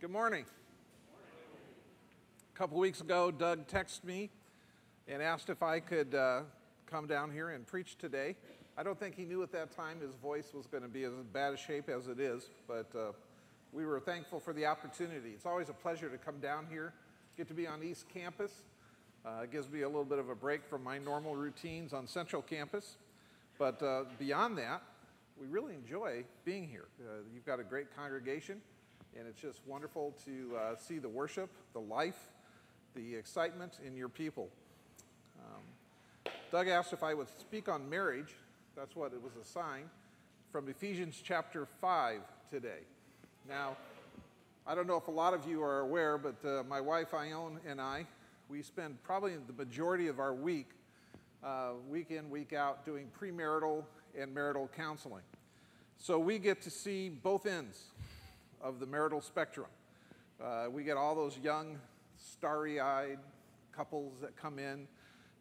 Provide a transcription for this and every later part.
Good morning. A couple weeks ago, Doug texted me and asked if I could uh, come down here and preach today. I don't think he knew at that time his voice was going to be as bad a shape as it is, but uh, we were thankful for the opportunity. It's always a pleasure to come down here, get to be on East Campus. Uh, it gives me a little bit of a break from my normal routines on Central Campus. But uh, beyond that, we really enjoy being here. Uh, you've got a great congregation, and it's just wonderful to uh, see the worship, the life, the excitement in your people. Um, Doug asked if I would speak on marriage. That's what it was assigned from Ephesians chapter 5 today. Now, I don't know if a lot of you are aware, but uh, my wife Ione and I, we spend probably the majority of our week, uh, week in, week out, doing premarital and marital counseling. So we get to see both ends of the marital spectrum. Uh, we get all those young, starry eyed couples that come in,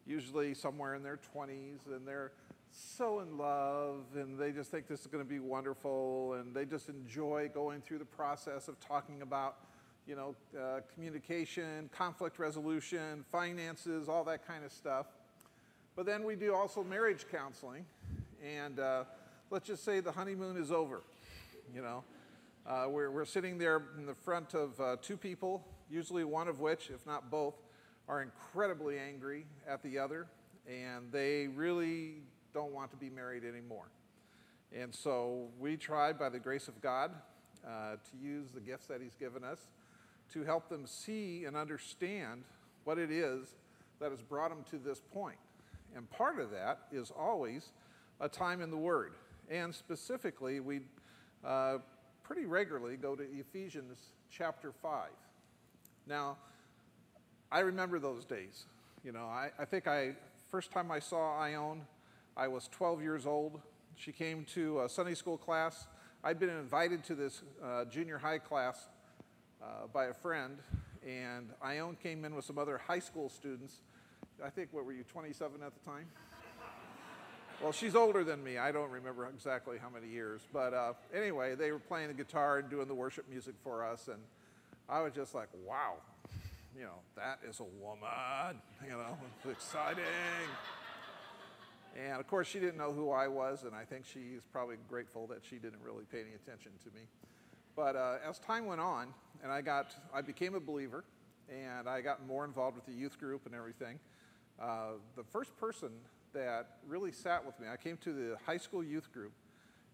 usually somewhere in their 20s, and they're so in love and they just think this is going to be wonderful and they just enjoy going through the process of talking about you know uh, communication conflict resolution finances all that kind of stuff but then we do also marriage counseling and uh, let's just say the honeymoon is over. You know, uh, we're, we're sitting there in the front of uh, two people, usually one of which, if not both, are incredibly angry at the other, and they really don't want to be married anymore. And so we try, by the grace of God, uh, to use the gifts that He's given us to help them see and understand what it is that has brought them to this point. And part of that is always a time in the Word. And specifically, we uh, pretty regularly go to Ephesians chapter 5. Now, I remember those days. You know, I, I think I, first time I saw Ione, I was 12 years old. She came to a Sunday school class. I'd been invited to this uh, junior high class uh, by a friend, and Ione came in with some other high school students. I think, what were you, 27 at the time? Well, she's older than me. I don't remember exactly how many years. But uh, anyway, they were playing the guitar and doing the worship music for us. And I was just like, wow, you know, that is a woman. You know, it's exciting. And of course, she didn't know who I was. And I think she's probably grateful that she didn't really pay any attention to me. But uh, as time went on, and I got, I became a believer, and I got more involved with the youth group and everything. Uh, the first person that really sat with me. I came to the high school youth group,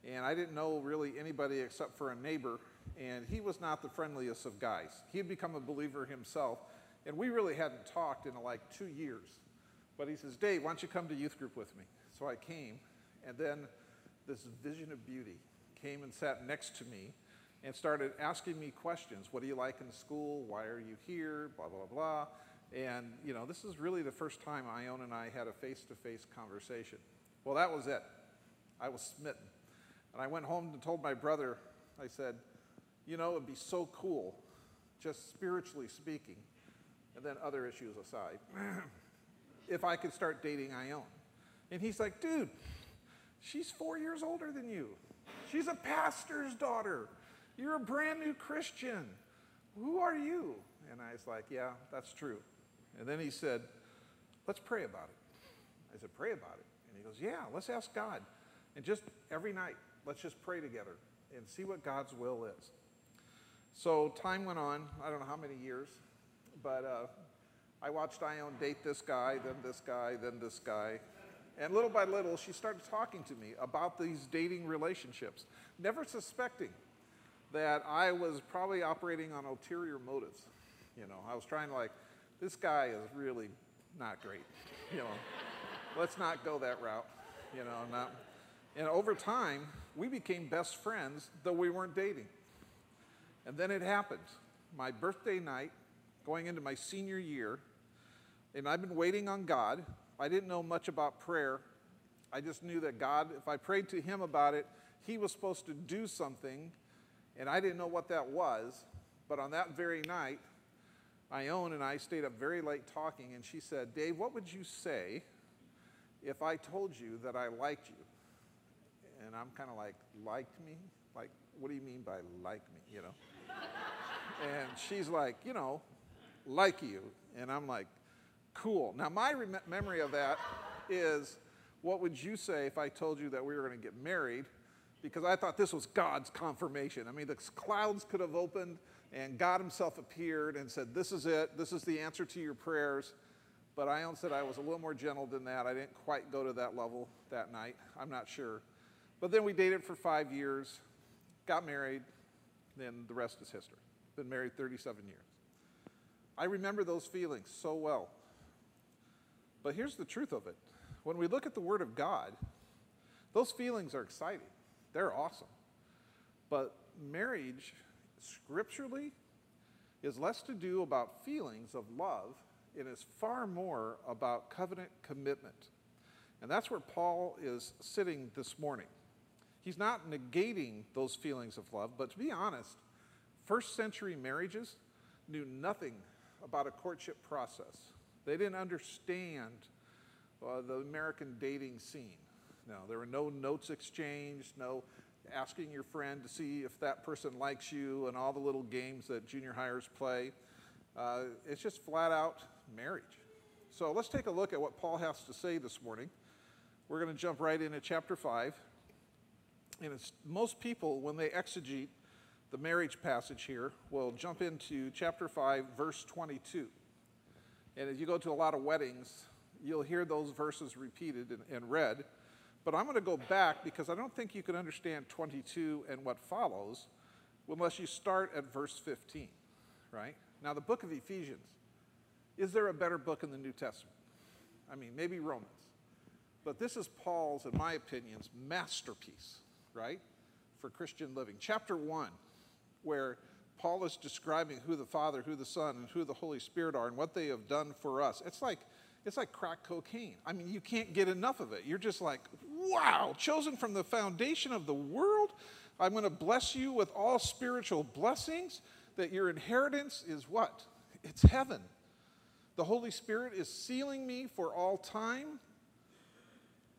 and I didn't know really anybody except for a neighbor, and he was not the friendliest of guys. He had become a believer himself, and we really hadn't talked in like two years. But he says, Dave, why don't you come to youth group with me? So I came, and then this vision of beauty came and sat next to me and started asking me questions. What do you like in school? Why are you here? Blah, blah, blah. And, you know, this is really the first time Ione and I had a face to face conversation. Well, that was it. I was smitten. And I went home and told my brother, I said, you know, it'd be so cool, just spiritually speaking, and then other issues aside, if I could start dating Ione. And he's like, dude, she's four years older than you. She's a pastor's daughter. You're a brand new Christian. Who are you? And I was like, yeah, that's true. And then he said, Let's pray about it. I said, Pray about it. And he goes, Yeah, let's ask God. And just every night, let's just pray together and see what God's will is. So time went on, I don't know how many years, but uh, I watched Ione date this guy, then this guy, then this guy. And little by little, she started talking to me about these dating relationships, never suspecting that I was probably operating on ulterior motives. You know, I was trying to like this guy is really not great. You know, let's not go that route. You know, not. And over time, we became best friends, though we weren't dating. And then it happened. My birthday night, going into my senior year, and I've been waiting on God. I didn't know much about prayer. I just knew that God, if I prayed to Him about it, He was supposed to do something, and I didn't know what that was. But on that very night, Ione and I stayed up very late talking, and she said, Dave, what would you say if I told you that I liked you? And I'm kind of like, liked me? Like, what do you mean by like me, you know? And she's like, you know, like you. And I'm like, cool. Now, my rem- memory of that is what would you say if I told you that we were going to get married? Because I thought this was God's confirmation. I mean, the clouds could have opened and God Himself appeared and said, This is it. This is the answer to your prayers. But I said I was a little more gentle than that. I didn't quite go to that level that night. I'm not sure. But then we dated for five years, got married, then the rest is history. Been married 37 years. I remember those feelings so well. But here's the truth of it when we look at the Word of God, those feelings are exciting, they're awesome. But marriage, scripturally, is less to do about feelings of love and is far more about covenant commitment. And that's where Paul is sitting this morning. He's not negating those feelings of love, but to be honest, first century marriages knew nothing about a courtship process. They didn't understand uh, the American dating scene. No, there were no notes exchanged, no asking your friend to see if that person likes you, and all the little games that junior hires play. Uh, it's just flat out marriage. So let's take a look at what Paul has to say this morning. We're going to jump right into chapter 5. And it's most people, when they exegete the marriage passage here, will jump into chapter 5, verse 22. And as you go to a lot of weddings, you'll hear those verses repeated and, and read. But I'm going to go back because I don't think you can understand 22 and what follows unless you start at verse 15, right? Now, the book of Ephesians, is there a better book in the New Testament? I mean, maybe Romans. But this is Paul's, in my opinion, masterpiece, right, for Christian living. Chapter 1, where Paul is describing who the Father, who the Son, and who the Holy Spirit are and what they have done for us. It's like it's like crack cocaine. I mean, you can't get enough of it. You're just like, wow, chosen from the foundation of the world. I'm going to bless you with all spiritual blessings, that your inheritance is what? It's heaven. The Holy Spirit is sealing me for all time.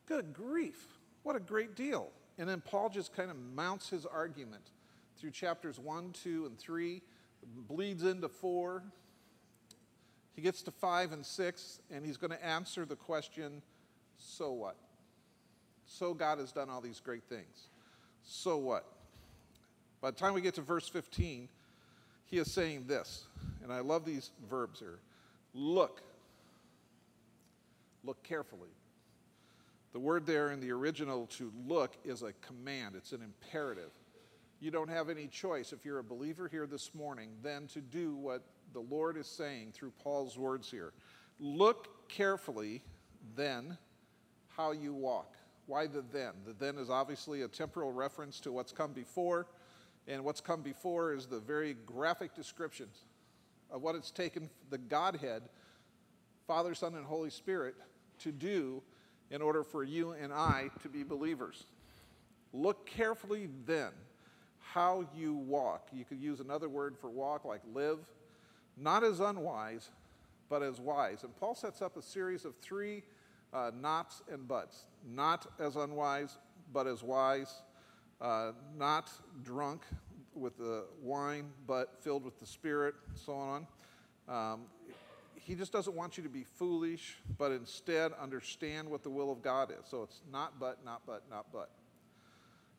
Good grief. What a great deal. And then Paul just kind of mounts his argument through chapters 1, 2, and 3, bleeds into 4, he gets to five and six, and he's going to answer the question so what? So God has done all these great things. So what? By the time we get to verse 15, he is saying this, and I love these verbs here look. Look carefully. The word there in the original to look is a command, it's an imperative. You don't have any choice if you're a believer here this morning then to do what the Lord is saying through Paul's words here. Look carefully then how you walk. Why the then? The then is obviously a temporal reference to what's come before, and what's come before is the very graphic descriptions of what it's taken the Godhead, Father, Son, and Holy Spirit, to do in order for you and I to be believers. Look carefully then how you walk. You could use another word for walk like live not as unwise, but as wise. And Paul sets up a series of three uh, nots and buts. Not as unwise, but as wise. Uh, not drunk with the wine, but filled with the Spirit, so on. Um, he just doesn't want you to be foolish, but instead understand what the will of God is. So it's not but, not but, not but.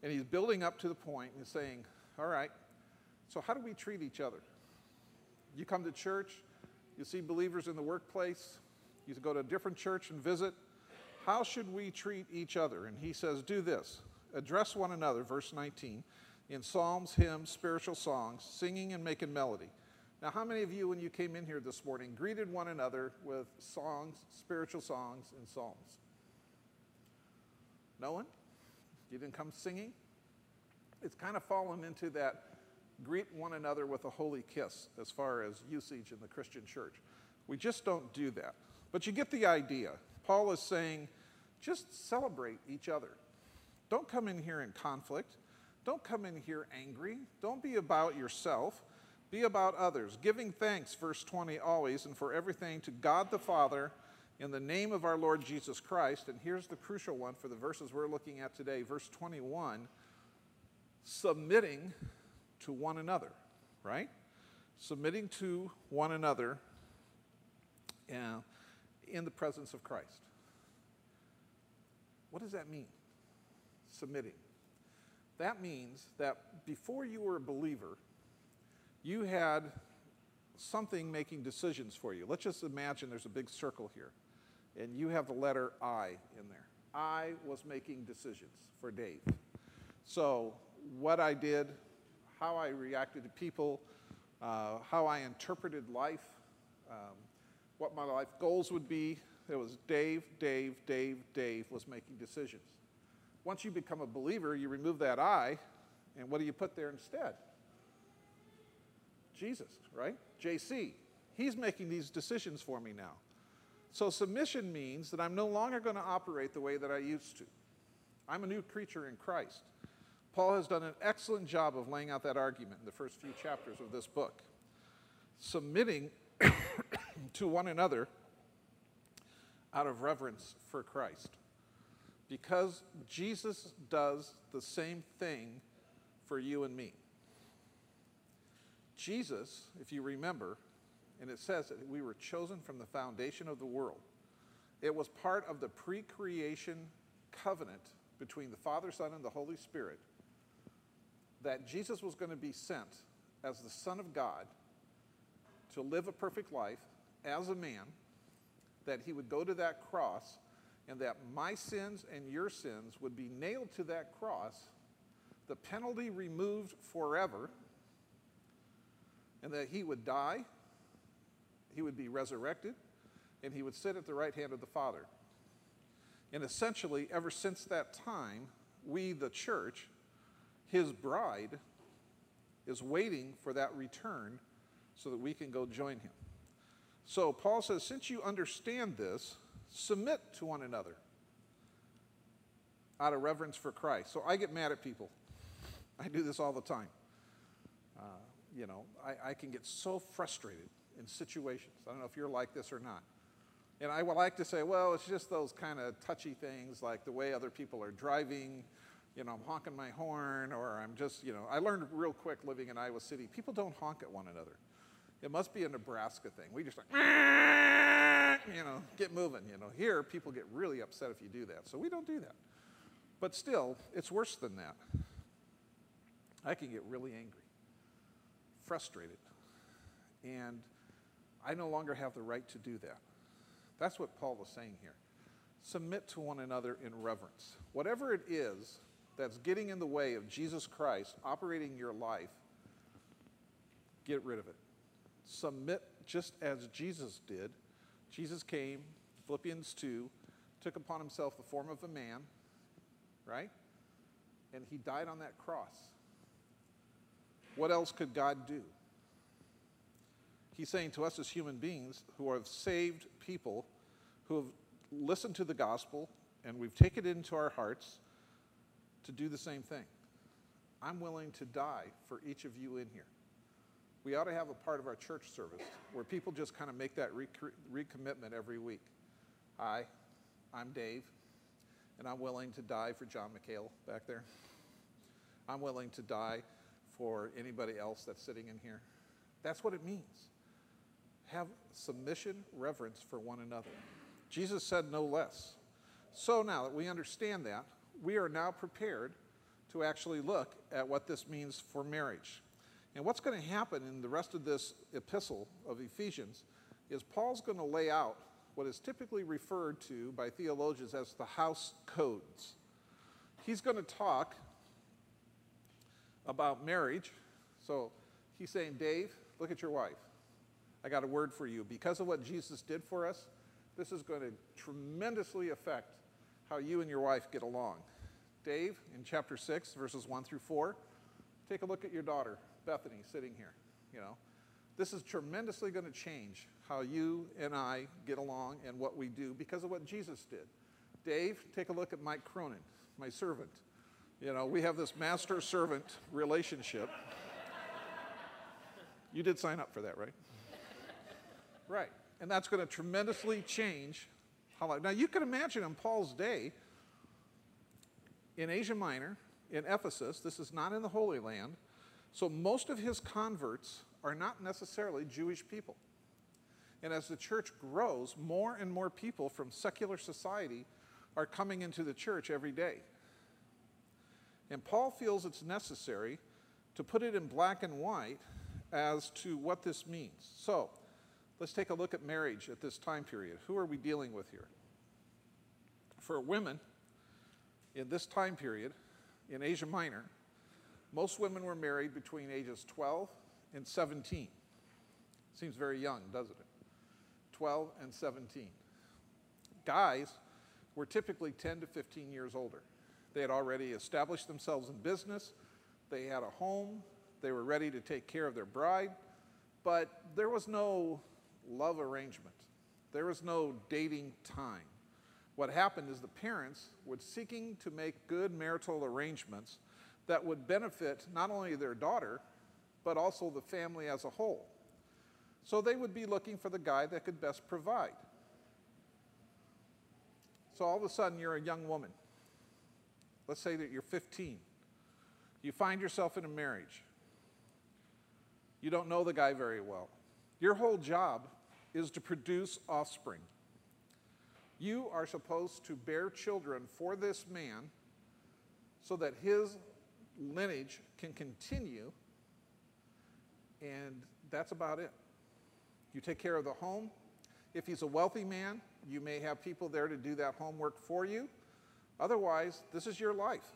And he's building up to the point and saying, all right, so how do we treat each other? You come to church, you see believers in the workplace, you go to a different church and visit. How should we treat each other? And he says, Do this address one another, verse 19, in psalms, hymns, spiritual songs, singing and making melody. Now, how many of you, when you came in here this morning, greeted one another with songs, spiritual songs, and psalms? No one? You didn't come singing? It's kind of fallen into that greet one another with a holy kiss as far as usage in the Christian church. We just don't do that. But you get the idea. Paul is saying, just celebrate each other. Don't come in here in conflict. Don't come in here angry. Don't be about yourself. Be about others. Giving thanks, verse 20, always and for everything to God the Father in the name of our Lord Jesus Christ. And here's the crucial one for the verses we're looking at today, verse 21 submitting to one another, right? submitting to one another uh, in the presence of Christ. What does that mean? Submitting. That means that before you were a believer, you had something making decisions for you. Let's just imagine there's a big circle here, and you have the letter I in there. I was making decisions for Dave. So, what I did, how I reacted to people, uh, how I interpreted life, um, what my life goals would be. It was Dave, Dave, Dave, Dave was making decisions. Once you become a believer, you remove that I, and what do you put there instead? Jesus, right? JC. He's making these decisions for me now. So submission means that I'm no longer going to operate the way that I used to. I'm a new creature in Christ. Paul has done an excellent job of laying out that argument in the first few chapters of this book. Submitting to one another out of reverence for Christ. Because Jesus does the same thing for you and me. Jesus, if you remember, and it says that we were chosen from the foundation of the world. It was part of the pre creation covenant between the Father, Son, and the Holy Spirit that Jesus was going to be sent as the Son of God to live a perfect life as a man, that he would go to that cross, and that my sins and your sins would be nailed to that cross, the penalty removed forever, and that he would die, he would be resurrected, and he would sit at the right hand of the Father. And essentially, ever since that time, we, the church, his bride, is waiting for that return so that we can go join him. So Paul says, since you understand this, submit to one another out of reverence for Christ. So I get mad at people. I do this all the time. Uh, you know, I, I, can get so frustrated in situations. I don't know if you're like this or not. And I would like to say, well, it's just those kind of touchy things like the way other people are driving. You know, I'm honking my horn, or I'm just, you know, I learned real quick living in Iowa City, people don't honk at one another. It must be a Nebraska thing. We just like, you know, get moving. You know, here people get really upset if you do that. So we don't do that. But still, it's worse than that. I can get really angry, frustrated, and I no longer have the right to do that. That's what Paul was saying here. Submit to one another in reverence. Whatever it is that's getting in the way of Jesus Christ operating your life, get rid of it submit just as Jesus did. Jesus came, Philippians 2, took upon himself the form of a man, right? And he died on that cross. What else could God do? He's saying to us as human beings who are saved people who have listened to the gospel and we've taken it into our hearts to do the same thing. I'm willing to die for each of you in here we ought to have a part of our church service where people just kind of make that recommitment every week. Hi, I'm Dave, and I'm willing to die for John McHale back there. I'm willing to die for anybody else that's sitting in here. That's what it means. Have submission, reverence for one another. Jesus said no less. So now that we understand that, we are now prepared to actually look at what this means for marriage. And what's going to happen in the rest of this epistle of Ephesians is Paul's going to lay out what is typically referred to by theologians as the house codes. He's going to talk about marriage. So he's saying, Dave, look at your wife. I got a word for you. Because of what Jesus did for us, this is going to tremendously affect how you and your wife get along. Dave, in chapter 6, verses 1 through 4, take a look at your daughter. Bethany sitting here. You know, this is tremendously going to change how you and I get along and what we do because of what Jesus did. Dave, take a look at Mike Cronin, my servant. You know, we have this master servant relationship. You did sign up for that, right? Right. And that's going to tremendously change how life. Now, you can imagine in Paul's day, in Asia Minor, in Ephesus, this is not in the Holy Land, so most of his converts are not necessarily Jewish people. And as the church grows, more and more people from secular society are coming into the church every day. And Paul feels it's necessary to put it in black and white as to what this means. So, let's take a look at marriage at this time period. Who are we dealing with here? For women, in this time period, in Asia Minor, most women were married between ages 12 and 17. Seems very young, doesn't it? 12 and 17. Guys were typically 10 to 15 years older. They had already established themselves in business, they had a home, they were ready to take care of their bride, but there was no love arrangement. There was no dating time. What happened is the parents were seeking to make good marital arrangements that would benefit not only their daughter, but also the family as a whole. So they would be looking for the guy that could best provide. So all of a sudden, you're a young woman. Let's say that you're 15. You find yourself in a marriage. You don't know the guy very well. Your whole job is to produce offspring. You are supposed to bear children for this man so that his lineage can continue, and that's about it. You take care of the home. If he's a wealthy man, you may have people there to do that homework for you. Otherwise, this is your life.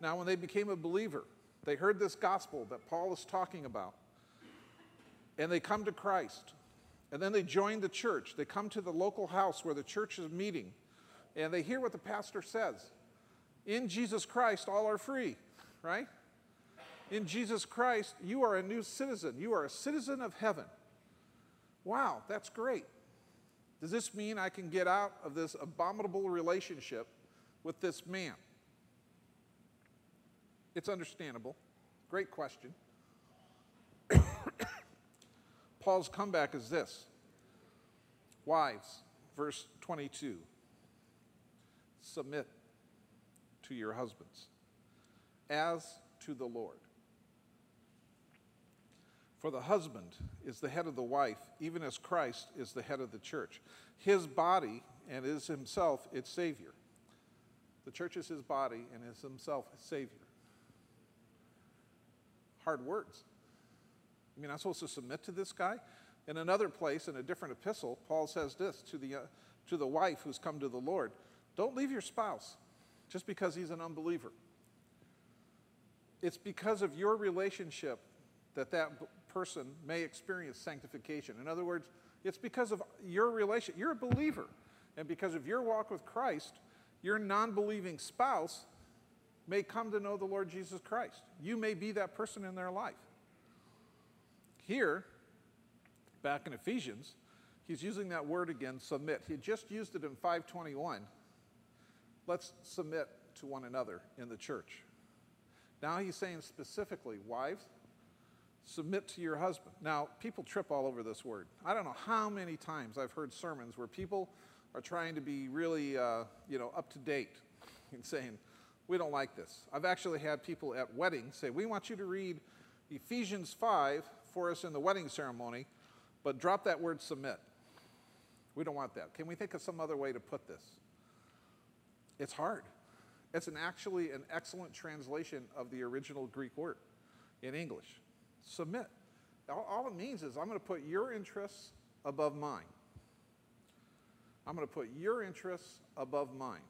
Now, when they became a believer, they heard this gospel that Paul is talking about, and they come to Christ. And then they join the church. They come to the local house where the church is meeting, and they hear what the pastor says. In Jesus Christ, all are free, right? In Jesus Christ, you are a new citizen. You are a citizen of heaven. Wow, that's great. Does this mean I can get out of this abominable relationship with this man? It's understandable. Great question. Paul's comeback is this Wives, verse 22, submit to your husbands as to the Lord. For the husband is the head of the wife, even as Christ is the head of the church, his body and is himself its Savior. The church is his body and is himself his Savior. Hard words. I mean, I'm supposed to submit to this guy? In another place, in a different epistle, Paul says this to the, uh, to the wife who's come to the Lord Don't leave your spouse just because he's an unbeliever. It's because of your relationship that that person may experience sanctification. In other words, it's because of your relation. You're a believer. And because of your walk with Christ, your non believing spouse may come to know the Lord Jesus Christ. You may be that person in their life. Here, back in Ephesians, he's using that word again, submit. He just used it in 521. Let's submit to one another in the church. Now he's saying specifically, wives, submit to your husband. Now, people trip all over this word. I don't know how many times I've heard sermons where people are trying to be really, uh, you know, up to date and saying, we don't like this. I've actually had people at weddings say, we want you to read Ephesians 5 for us in the wedding ceremony, but drop that word submit. We don't want that. Can we think of some other way to put this? It's hard. It's an actually an excellent translation of the original Greek word in English submit. All, all it means is I'm going to put your interests above mine. I'm going to put your interests above mine.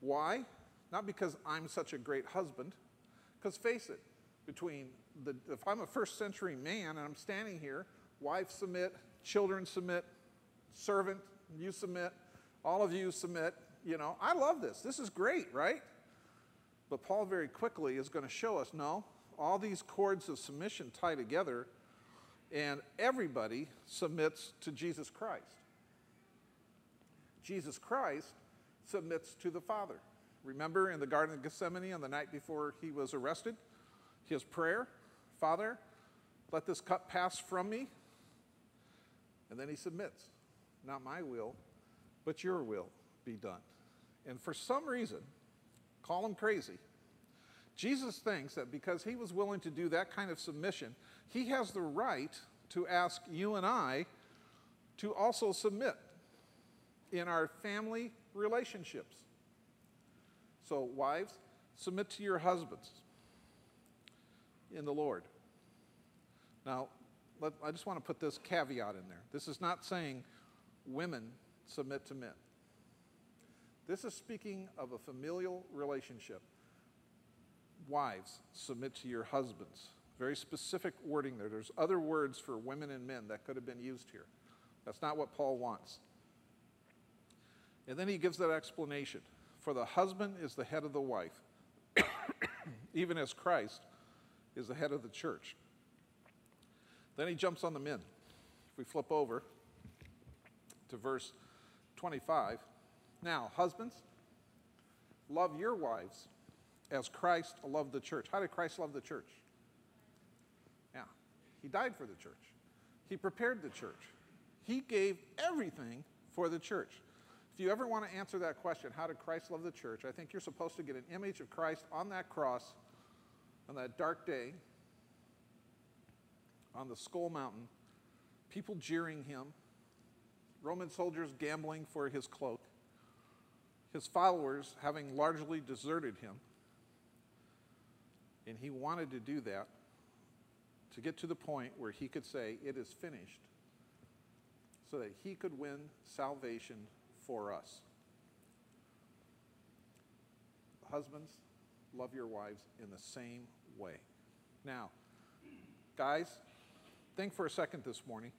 Why? Not because I'm such a great husband, because face it, between the, if I'm a first century man and I'm standing here, wife submit, children submit, servant, you submit, all of you submit, you know, I love this. This is great, right? But Paul very quickly is going to show us no, all these cords of submission tie together, and everybody submits to Jesus Christ. Jesus Christ submits to the Father. Remember in the Garden of Gethsemane on the night before he was arrested? His prayer, Father, let this cup pass from me. And then he submits. Not my will, but your will be done. And for some reason, call him crazy, Jesus thinks that because he was willing to do that kind of submission, he has the right to ask you and I to also submit in our family relationships. So, wives, submit to your husbands in the Lord. Now, let, I just want to put this caveat in there. This is not saying women submit to men. This is speaking of a familial relationship. Wives, submit to your husbands. Very specific wording there. There's other words for women and men that could have been used here. That's not what Paul wants. And then he gives that explanation. For the husband is the head of the wife, even as Christ is the head of the church. Then he jumps on the men. If we flip over to verse 25. Now, husbands, love your wives as Christ loved the church. How did Christ love the church? Yeah, he died for the church, he prepared the church, he gave everything for the church. If you ever want to answer that question, how did Christ love the church? I think you're supposed to get an image of Christ on that cross on that dark day on the Skull Mountain, people jeering him, Roman soldiers gambling for his cloak, his followers having largely deserted him. And he wanted to do that to get to the point where he could say, It is finished, so that he could win salvation for us. Husbands, love your wives in the same way. Now, guys, think for a second this morning.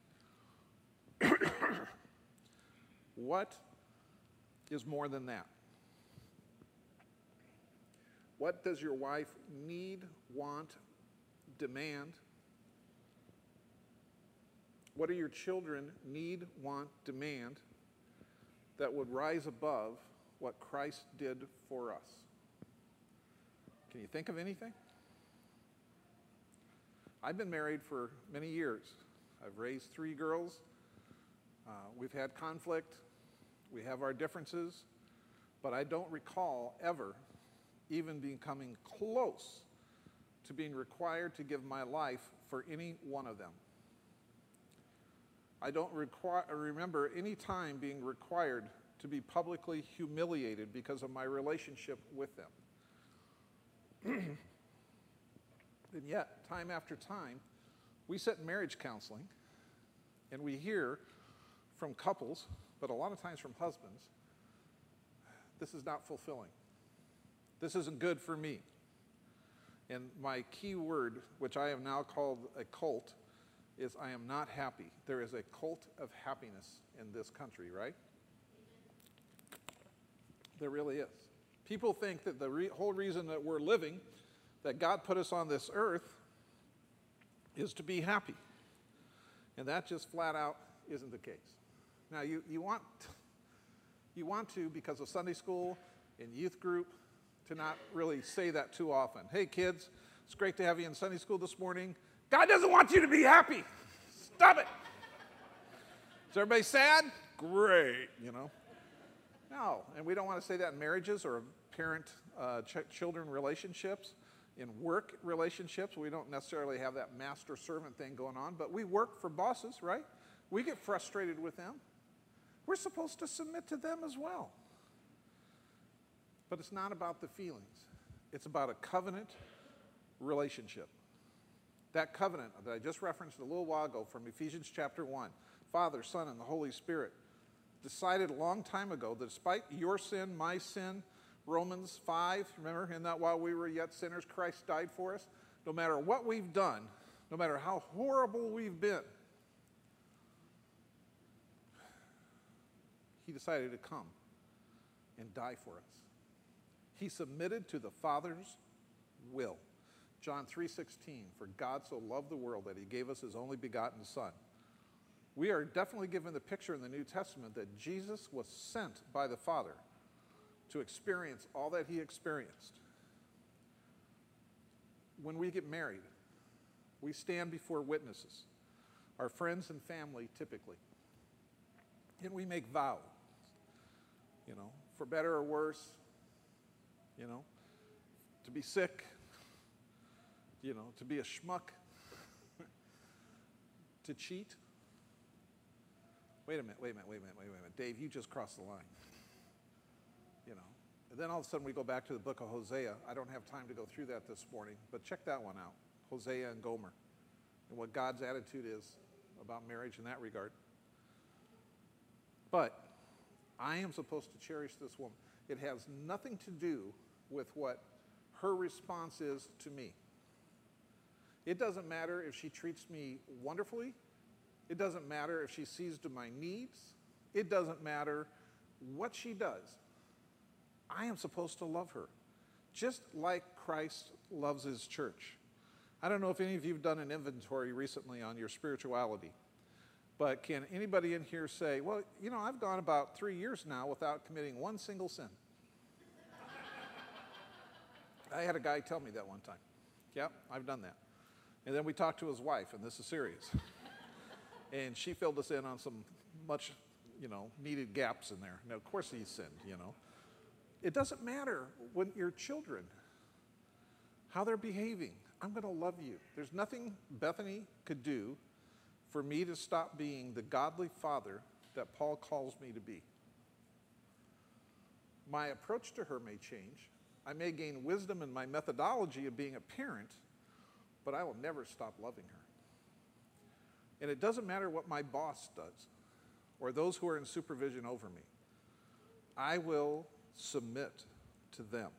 what is more than that? What does your wife need, want, demand? What do your children need, want, demand that would rise above what Christ did for us? Can you think of anything? I've been married for many years. I've raised three girls. Uh, we've had conflict. We have our differences. But I don't recall ever even becoming close to being required to give my life for any one of them. I don't require, remember any time being required to be publicly humiliated because of my relationship with them. and yet, time after time, we sit in marriage counseling and we hear from couples, but a lot of times from husbands, this is not fulfilling. This isn't good for me. And my key word, which I have now called a cult, is I am not happy. There is a cult of happiness in this country, right? There really is. People think that the re- whole reason that we're living, that God put us on this earth, is to be happy. And that just flat out isn't the case. Now, you, you, want, you want to, because of Sunday school and youth group, to not really say that too often. Hey, kids, it's great to have you in Sunday school this morning. God doesn't want you to be happy. Stop it. Is everybody sad? Great, you know. No, and we don't want to say that in marriages or parent uh, ch- children relationships. In work relationships, we don't necessarily have that master servant thing going on, but we work for bosses, right? We get frustrated with them. We're supposed to submit to them as well. But it's not about the feelings, it's about a covenant relationship. That covenant that I just referenced a little while ago from Ephesians chapter 1 Father, Son, and the Holy Spirit decided a long time ago that despite your sin, my sin, Romans 5, remember, in that while we were yet sinners, Christ died for us. No matter what we've done, no matter how horrible we've been, He decided to come and die for us. He submitted to the Father's will. John 3:16 For God so loved the world that he gave us his only begotten son we are definitely given the picture in the New Testament that Jesus was sent by the Father to experience all that he experienced. When we get married, we stand before witnesses, our friends and family typically, and we make vows, you know, for better or worse, you know, to be sick, you know, to be a schmuck, to cheat. Wait a minute, wait a minute, wait a minute, wait a minute. Dave, you just crossed the line. You know. And then all of a sudden we go back to the book of Hosea. I don't have time to go through that this morning, but check that one out Hosea and Gomer, and what God's attitude is about marriage in that regard. But I am supposed to cherish this woman. It has nothing to do with what her response is to me. It doesn't matter if she treats me wonderfully. It doesn't matter if she sees to my needs. It doesn't matter what she does. I am supposed to love her, just like Christ loves his church. I don't know if any of you have done an inventory recently on your spirituality, but can anybody in here say, well, you know, I've gone about three years now without committing one single sin? I had a guy tell me that one time. Yep, I've done that. And then we talked to his wife, and this is serious. and she filled us in on some much, you know, needed gaps in there. Now, of course, he sinned, you know. It doesn't matter when your children, how they're behaving. I'm going to love you. There's nothing Bethany could do for me to stop being the godly father that Paul calls me to be. My approach to her may change. I may gain wisdom in my methodology of being a parent, but I will never stop loving her. And it doesn't matter what my boss does or those who are in supervision over me. I will submit to them.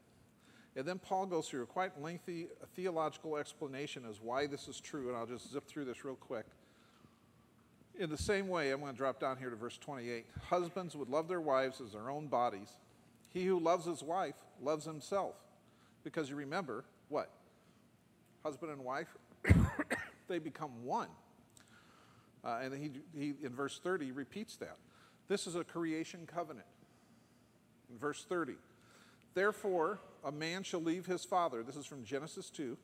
And then Paul goes through a quite lengthy theological explanation as why this is true, and I'll just zip through this real quick. In the same way, I'm going to drop down here to verse 28. Husbands would love their wives as their own bodies. He who loves his wife loves himself. Because you remember, what? Husband and wife, they become one. Uh, and he, he, in verse 30, repeats that. This is a creation covenant. In verse 30, therefore, a man shall leave his father, this is from Genesis 2,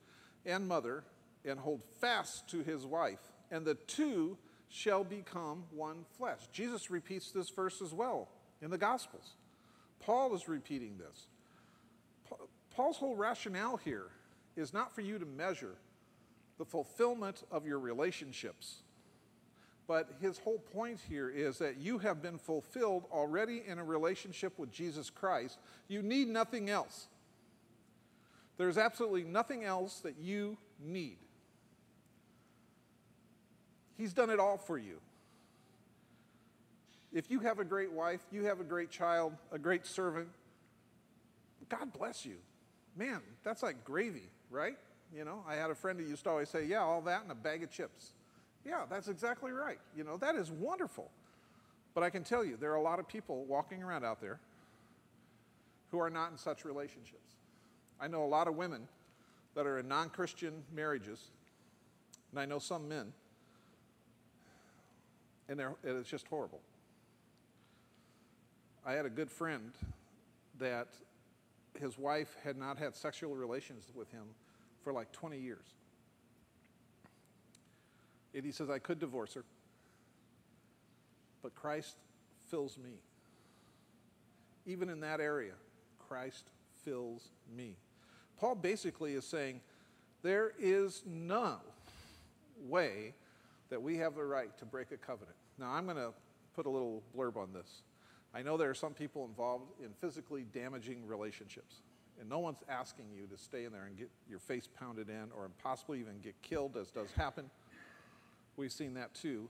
and mother, and hold fast to his wife, and the two shall become one flesh. Jesus repeats this verse as well in the Gospels. Paul is repeating this. Paul's whole rationale here is not for you to measure the fulfillment of your relationships but his whole point here is that you have been fulfilled already in a relationship with Jesus Christ. You need nothing else. There's absolutely nothing else that you need. He's done it all for you. If you have a great wife, you have a great child, a great servant, God bless you. Man, that's like gravy, right? You know, I had a friend who used to always say, Yeah, all that and a bag of chips. Yeah, that's exactly right. You know, that is wonderful. But I can tell you, there are a lot of people walking around out there who are not in such relationships. I know a lot of women that are in non Christian marriages, and I know some men, and it's just horrible. I had a good friend that his wife had not had sexual relations with him for like 20 years. And he says, I could divorce her, but Christ fills me. Even in that area, Christ fills me. Paul basically is saying, there is no way that we have the right to break a covenant. Now, I'm going to put a little blurb on this. I know there are some people involved in physically damaging relationships, and no one's asking you to stay in there and get your face pounded in or possibly even get killed, as does happen. We've seen that too.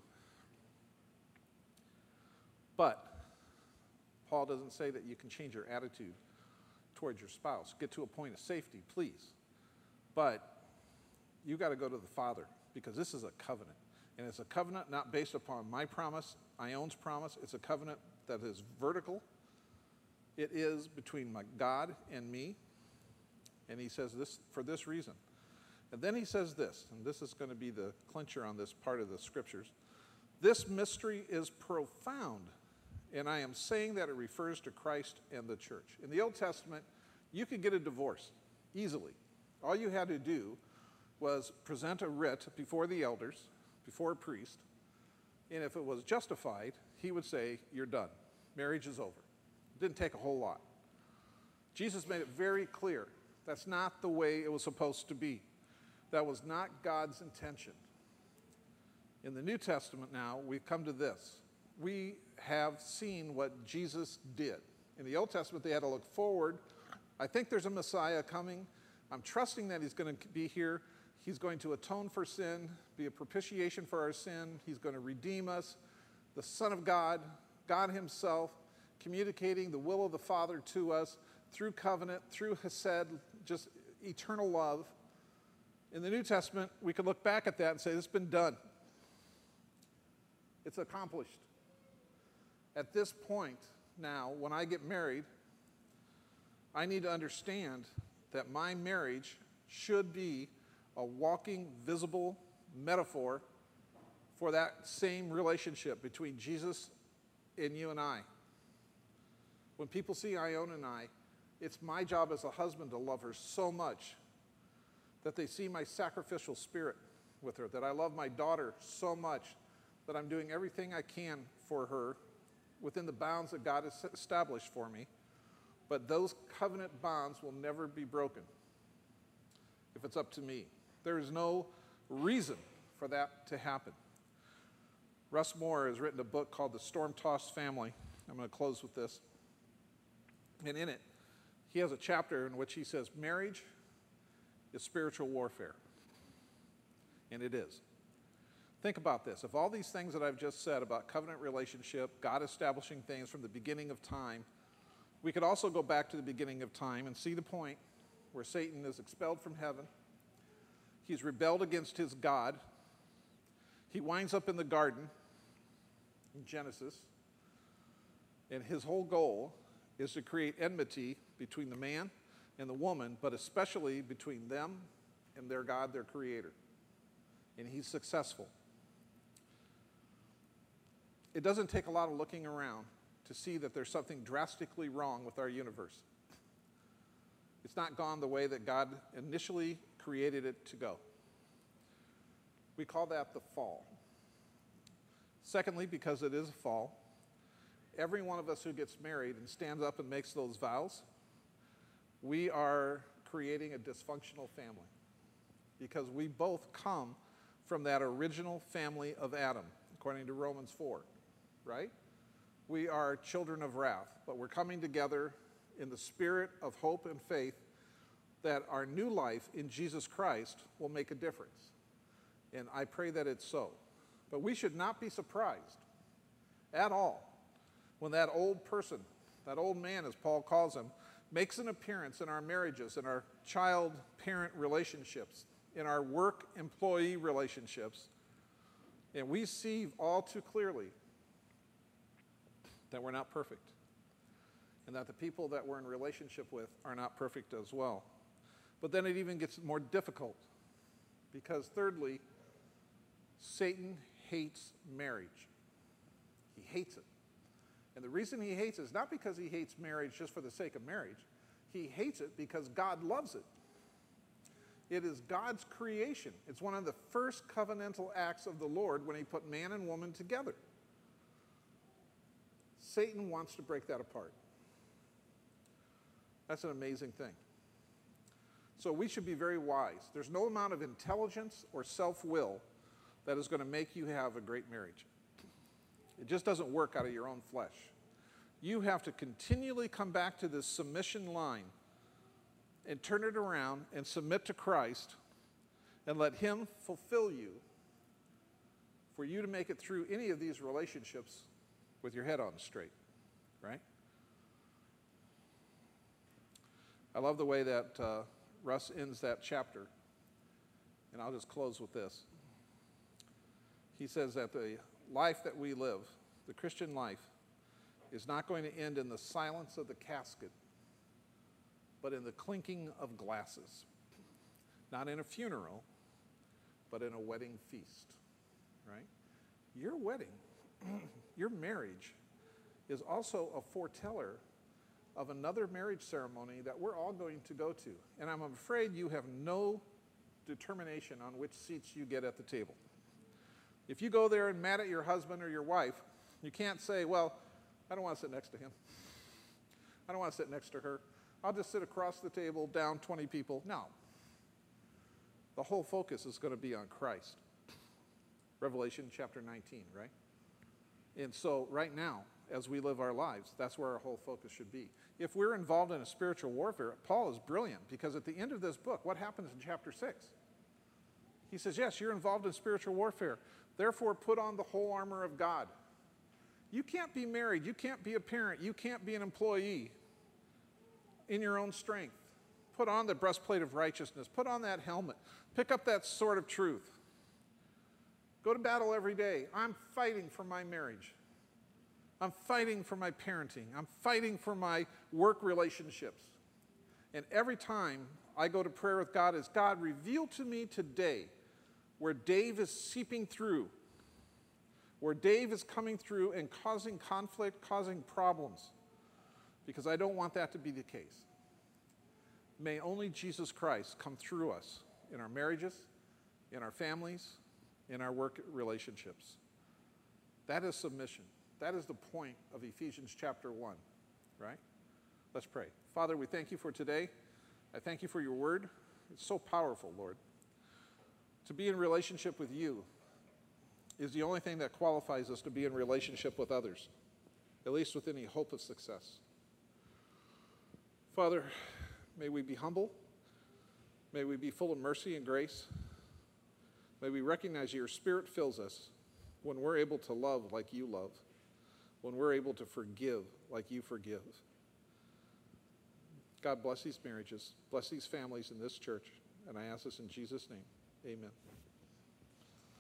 But Paul doesn't say that you can change your attitude towards your spouse. Get to a point of safety, please. But you got to go to the Father because this is a covenant. And it's a covenant not based upon my promise, Ione's promise. It's a covenant that is vertical. It is between my God and me. And he says this for this reason and then he says this, and this is going to be the clincher on this part of the scriptures. This mystery is profound, and I am saying that it refers to Christ and the church. In the Old Testament, you could get a divorce easily. All you had to do was present a writ before the elders, before a priest, and if it was justified, he would say, You're done. Marriage is over. It didn't take a whole lot. Jesus made it very clear that's not the way it was supposed to be. That was not God's intention. In the New Testament now, we've come to this. We have seen what Jesus did. In the Old Testament, they had to look forward. I think there's a Messiah coming. I'm trusting that he's going to be here. He's going to atone for sin, be a propitiation for our sin. He's going to redeem us. The Son of God, God Himself, communicating the will of the Father to us through covenant, through Hesed, just eternal love. In the New Testament, we can look back at that and say, has been done. It's accomplished. At this point now, when I get married, I need to understand that my marriage should be a walking, visible metaphor for that same relationship between Jesus and you and I. When people see Ione and I, it's my job as a husband to love her so much that they see my sacrificial spirit with her, that I love my daughter so much that I'm doing everything I can for her within the bounds that God has established for me. But those covenant bonds will never be broken if it's up to me. There is no reason for that to happen. Russ Moore has written a book called The Storm Tossed Family. I'm going to close with this. And in it, he has a chapter in which he says, Marriage is spiritual warfare. And it is. Think about this. If all these things that I've just said about covenant relationship, God establishing things from the beginning of time, we could also go back to the beginning of time and see the point where Satan is expelled from heaven. He's rebelled against his God. He winds up in the garden in Genesis. And his whole goal is to create enmity between the man and the woman, but especially between them and their God, their creator. And he's successful. It doesn't take a lot of looking around to see that there's something drastically wrong with our universe. It's not gone the way that God initially created it to go. We call that the fall. Secondly, because it is a fall, every one of us who gets married and stands up and makes those vows, we are creating a dysfunctional family because we both come from that original family of Adam, according to Romans 4, right? We are children of wrath, but we're coming together in the spirit of hope and faith that our new life in Jesus Christ will make a difference. And I pray that it's so. But we should not be surprised at all when that old person, that old man, as Paul calls him, makes an appearance in our marriages, in our child parent relationships, in our work employee relationships. And we see all too clearly that we're not perfect and that the people that we're in relationship with are not perfect as well. But then it even gets more difficult because, thirdly, Satan hates marriage. He hates it. And the reason he hates it is not because he hates marriage just for the sake of marriage, he hates it because God loves it. It is God's creation. It's one of the first covenantal acts of the Lord when he put man and woman together. Satan wants to break that apart. That's an amazing thing. So we should be very wise. There's no amount of intelligence or self will that is going to make you have a great marriage. It just doesn't work out of your own flesh. You have to continually come back to this submission line and turn it around and submit to Christ and let Him fulfill you for you to make it through any of these relationships with your head on straight, right? I love the way that uh, Russ ends that chapter, and I'll just close with this. He says that the life that we live, the Christian life, is not going to end in the silence of the casket, but in the clinking of glasses. Not in a funeral, but in a wedding feast, right? Your wedding, your marriage, is also a foreteller of another marriage ceremony that we're all going to go to. And I'm afraid you have no determination on which seats you get at the table. If you go there and mad at your husband or your wife, you can't say, Well, I don't want to sit next to him. I don't want to sit next to her. I'll just sit across the table, down 20 people. No. the whole focus is going to be on Christ. Revelation chapter 19, right? And so, right now, as we live our lives, that's where our whole focus should be. If we're involved in a spiritual warfare, Paul is brilliant because at the end of this book, what happens in chapter 6? He says, Yes, you're involved in spiritual warfare. Therefore, put on the whole armor of God. You can't be married, you can't be a parent, you can't be an employee in your own strength. Put on the breastplate of righteousness, put on that helmet, pick up that sword of truth. Go to battle every day. I'm fighting for my marriage. I'm fighting for my parenting. I'm fighting for my work relationships. And every time I go to prayer with God, is God, reveal to me today where Dave is seeping through, where Dave is coming through and causing conflict, causing problems, because I don't want that to be the case. May only Jesus Christ come through us in our marriages, in our families, in our work relationships. That is submission. That is the point of Ephesians chapter 1, right? Let's pray. Father, we thank you for today. I thank you for your word. It's so powerful, Lord. To be in relationship with you is the only thing that qualifies us to be in relationship with others, at least with any hope of success. Father, may we be humble. May we be full of mercy and grace. May we recognize your spirit fills us when we're able to love like you love, when we're able to forgive like you forgive. God bless these marriages, bless these families in this church, and I ask this in Jesus' name. Amen.